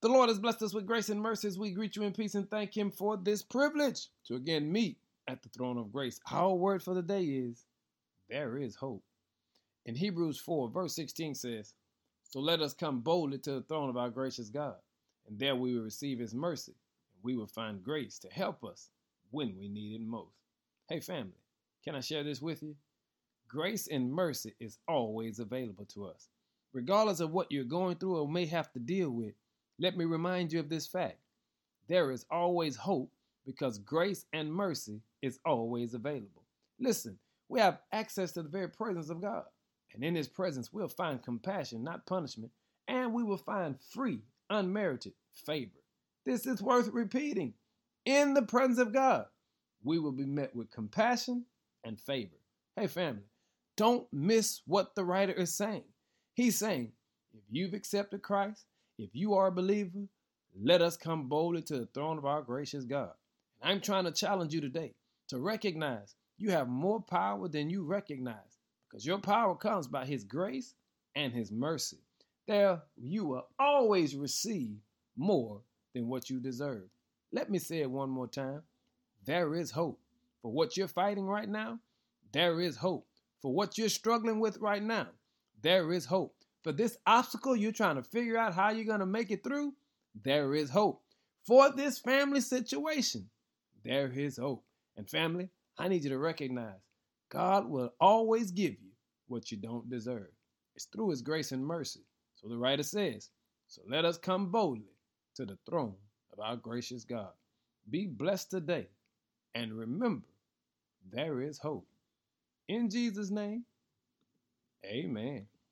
The Lord has blessed us with grace and mercy as we greet you in peace and thank Him for this privilege to again meet at the throne of grace. Our word for the day is there is hope. In Hebrews 4, verse 16 says, So let us come boldly to the throne of our gracious God, and there we will receive His mercy, and we will find grace to help us when we need it most. Hey, family, can I share this with you? Grace and mercy is always available to us. Regardless of what you're going through or may have to deal with, let me remind you of this fact there is always hope because grace and mercy is always available. Listen, we have access to the very presence of God. And in his presence, we'll find compassion, not punishment, and we will find free, unmerited favor. This is worth repeating. In the presence of God, we will be met with compassion and favor. Hey, family, don't miss what the writer is saying. He's saying, if you've accepted Christ, if you are a believer, let us come boldly to the throne of our gracious God. And I'm trying to challenge you today to recognize you have more power than you recognize because your power comes by His grace and His mercy. There, you will always receive more than what you deserve. Let me say it one more time. There is hope. For what you're fighting right now, there is hope. For what you're struggling with right now, there is hope for this obstacle you're trying to figure out how you're going to make it through, there is hope. For this family situation, there is hope. And family, I need you to recognize God will always give you what you don't deserve. It's through his grace and mercy. So the writer says, So let us come boldly to the throne of our gracious God. Be blessed today. And remember, there is hope. In Jesus' name, amen.